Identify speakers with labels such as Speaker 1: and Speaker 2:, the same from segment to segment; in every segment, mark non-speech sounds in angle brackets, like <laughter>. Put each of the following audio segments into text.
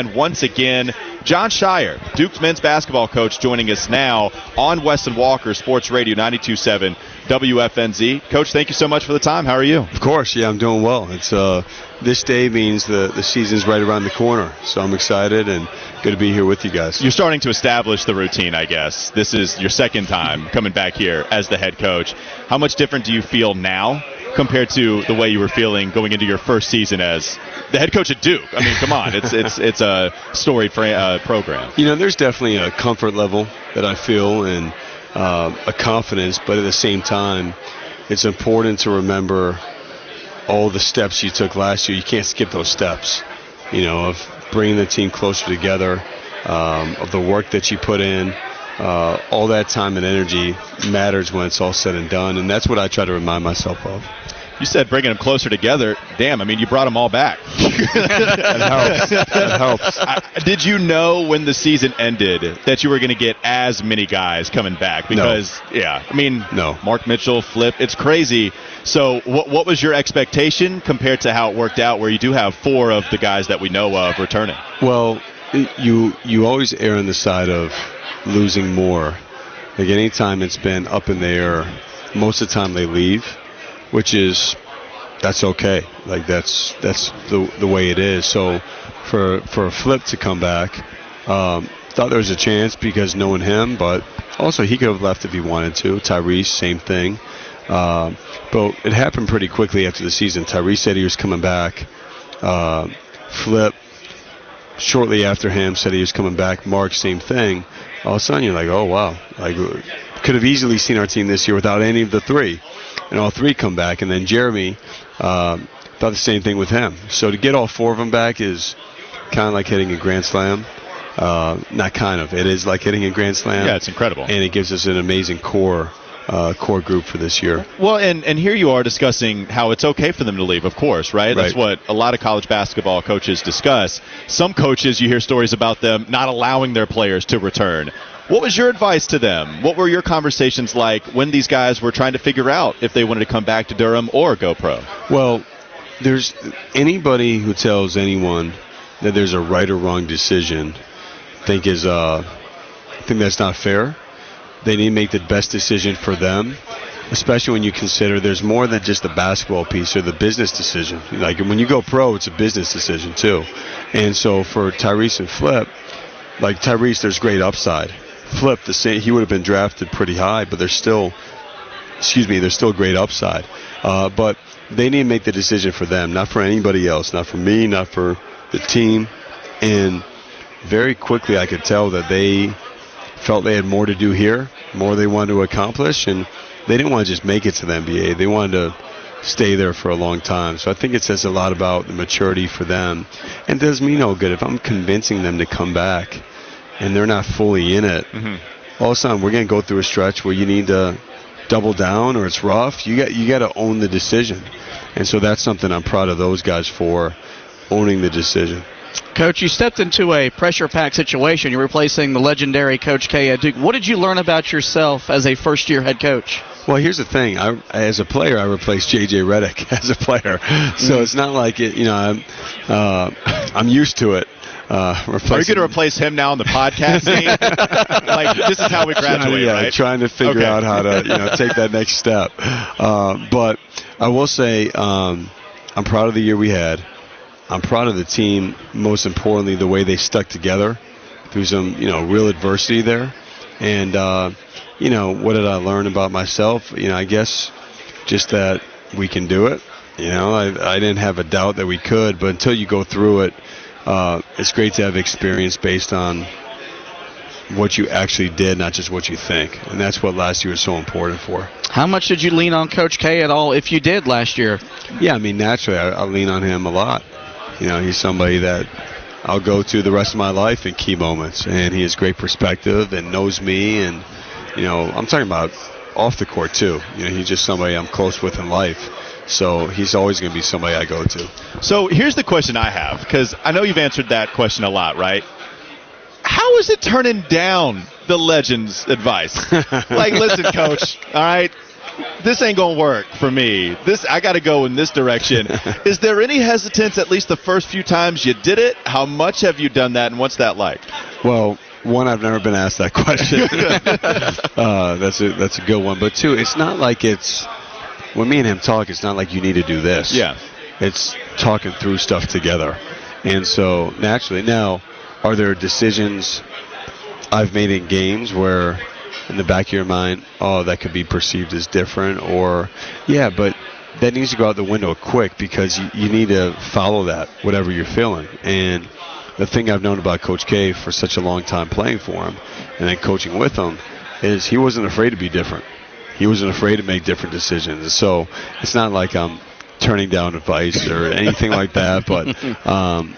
Speaker 1: And once again, Jon Scheyer, Duke's men's basketball coach, joining us now on Wes and Walker Sports Radio 92.7 WFNZ. Coach, thank you so much for the time. How are you?
Speaker 2: Of course, yeah, I'm doing well. It's uh, this day means the the season's right around the corner, so I'm excited and good to be here with you guys.
Speaker 1: You're starting to establish the routine, I guess. This is your second time coming back here as the head coach. How much different do you feel now compared to the way you were feeling going into your first season as the head coach at Duke. I mean, come on, it's it's it's a storied fra- uh, program.
Speaker 2: You know, there's definitely a comfort level that I feel and uh, a confidence, but at the same time, it's important to remember all the steps you took last year. You can't skip those steps. You know, of bringing the team closer together, um, of the work that you put in. Uh, all that time and energy matters when it's all said and done, and that's what I try to remind myself of.
Speaker 1: You said bringing them closer together. Damn, I mean, you brought them all back. <laughs>
Speaker 2: that helps. That helps.
Speaker 1: I, did you know when the season ended that you were going to get as many guys coming back? Because,
Speaker 2: no.
Speaker 1: yeah, I mean,
Speaker 2: no.
Speaker 1: Mark Mitchell, Flip, it's crazy. So, what, what was your expectation compared to how it worked out, where you do have four of the guys that we know of returning?
Speaker 2: Well, you you always err on the side of losing more. Like anytime it's been up in the air, most of the time they leave which is that's okay. Like that's that's the the way it is. So for for a flip to come back, um, thought there was a chance because knowing him, but also he could have left if he wanted to. Tyrese, same thing. Uh, but it happened pretty quickly after the season. Tyrese said he was coming back. Uh, flip shortly after him said he was coming back. Mark, same thing. All of a sudden, you're like, oh wow, like could have easily seen our team this year without any of the three and all three come back. And then Jeremy um, thought the same thing with him. So to get all four of them back is kind of like hitting a grand slam. Uh, not kind of. It is like hitting a grand slam.
Speaker 1: Yeah, it's incredible.
Speaker 2: And it gives us an amazing core. Uh, core group for this year.
Speaker 1: Well, and, and here you are discussing how it's okay for them to leave, of course, right? That's what a lot of college basketball coaches discuss. Some coaches, you hear stories about them not allowing their players to return. What was your advice to them? What were your conversations like when these guys were trying to figure out if they wanted to come back to Durham or go pro?
Speaker 2: Well, there's anybody who tells anyone that there's a right or wrong decision. Think is uh, I think that's not fair. They need to make the best decision for them, especially when you consider there's more than just the basketball piece or the business decision. Like when you go pro, it's a business decision too. And so for Tyrese and Flip, like Tyrese, there's great upside flip the same. He would have been drafted pretty high, but there's still, excuse me, there's still great upside. Uh, but they need to make the decision for them, not for anybody else, not for me, not for the team. And very quickly, I could tell that they felt they had more to do here, more they wanted to accomplish, and they didn't want to just make it to the NBA. They wanted to stay there for a long time. So I think it says a lot about the maturity for them, and does me no good if I'm convincing them to come back and they're not fully in it, mm-hmm. all of a sudden we're going to go through a stretch where you need to double down or it's rough. You got you got to own the decision, and so that's something I'm proud of those guys for owning the decision.
Speaker 3: Coach, you stepped into a pressure-packed situation. You're replacing the legendary Coach K at Duke. What did you learn about yourself as a first-year head coach?
Speaker 2: Well, here's the thing. I, as a player, I replaced J.J. Redick <laughs> as a player, so mm. it's not like it. You know, I'm uh, I'm used to it.
Speaker 1: Uh, Are you going to replace him now in the podcast <laughs> like this is how we graduate,
Speaker 2: yeah,
Speaker 1: right?
Speaker 2: Trying to figure okay. out how to you know take that next step. Uh, but I will say um, I'm proud of the year we had. I'm proud of the team. Most importantly, the way they stuck together through some you know real adversity there. And uh, you know what did I learn about myself? You know I guess just that we can do it. You know I, I didn't have a doubt that we could, but until you go through it uh, it's great to have experience based on what you actually did, not just what you think. And that's what last year was so important for.
Speaker 3: How much did you lean on Coach K at all, if you did last year?
Speaker 2: Yeah, I mean, naturally, I, I lean on him a lot. You know, he's somebody that I'll go to the rest of my life in key moments. And he has great perspective and knows me. And, you know, I'm talking about off the court, too. You know, he's just somebody I'm close with in life. So he's always going to be somebody I go to.
Speaker 1: So here's the question I have because I know you've answered that question a lot, right? How is it turning down the legends' advice? <laughs> like, listen, coach, all right, this ain't gonna work for me. This I got to go in this direction. <laughs> Is there any hesitance at least the first few times you did it? How much have you done that, and what's that like?
Speaker 2: Well, one, I've never been asked that question. <laughs> uh, that's a that's a good one. But two, it's not like it's when me and him talk. It's not like you need to do this.
Speaker 1: Yeah.
Speaker 2: It's talking through stuff together, and so naturally, now, are there decisions I've made in games where, in the back of your mind, oh, that could be perceived as different, or yeah, but that needs to go out the window quick because you, you need to follow that, whatever you're feeling, and the thing I've known about Coach K for such a long time playing for him and then coaching with him is he wasn't afraid to be different. He wasn't afraid to make different decisions. So it's not like I'm turning down advice or anything like that, but <laughs> um,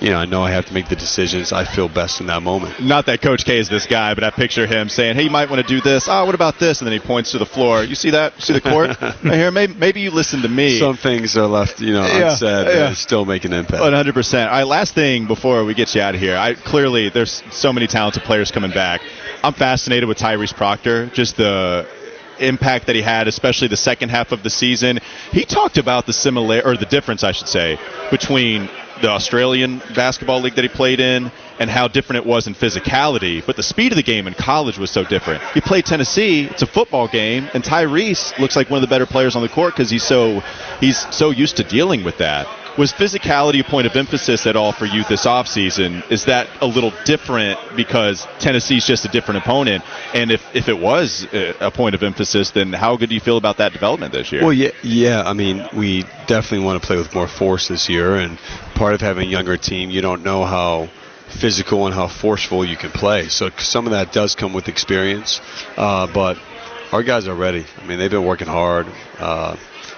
Speaker 2: you know, I know I have to make the decisions I feel best in that moment.
Speaker 1: Not that Coach K is this guy, but I picture him saying, "Hey, you might want to do this. Oh, what about this?" And then he points to the floor. You see that? You see the court <laughs> right here? Maybe, maybe you listen to me.
Speaker 2: Some things are left, you know,
Speaker 1: Yeah,
Speaker 2: unsaid,
Speaker 1: yeah.
Speaker 2: but still make an impact.
Speaker 1: One hundred percent. All right, last thing before we get you out of here. I clearly there's so many talented players coming back. I'm fascinated with Tyrese Proctor. Just the impact that he had, especially the second half of the season. He talked about the similar or the difference, I should say, between the Australian basketball league that he played in and how different it was in physicality. But the speed of the game in college was so different. He played Tennessee; it's a football game, and Tyrese looks like one of the better players on the court because he's so he's so used to dealing with that. Was physicality a point of emphasis at all for you this offseason? Is that a little different because Tennessee's just a different opponent? And if, if it was a a point of emphasis, then how good do you feel about that development this year?
Speaker 2: Well, yeah, yeah. I mean, we definitely want to play with more force this year, and part of having a younger team, you don't know how physical and how forceful you can play. So some of that does come with experience, uh, but our guys are ready. I mean, they've been working hard. Uh,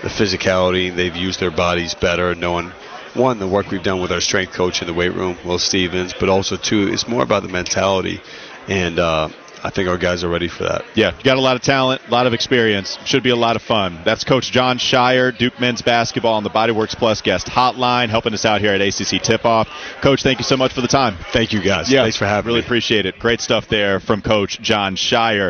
Speaker 2: the physicality, they've used their bodies better, knowing one the work we've done with our strength coach in the weight room, Will Stevens, but also two, it's more about the mentality, and uh, I think our guys are ready for that.
Speaker 1: Yeah, you got a lot of talent, a lot of experience. Should be a lot of fun. That's Coach Jon Scheyer, Duke men's basketball on the Bodyworks Plus guest hotline, helping us out here at ACC Tip Off. Coach, thank you so much for the time.
Speaker 2: Thank you guys. Yeah, Thanks for having
Speaker 1: really
Speaker 2: me.
Speaker 1: Really appreciate it. Great stuff there from Coach Jon Scheyer.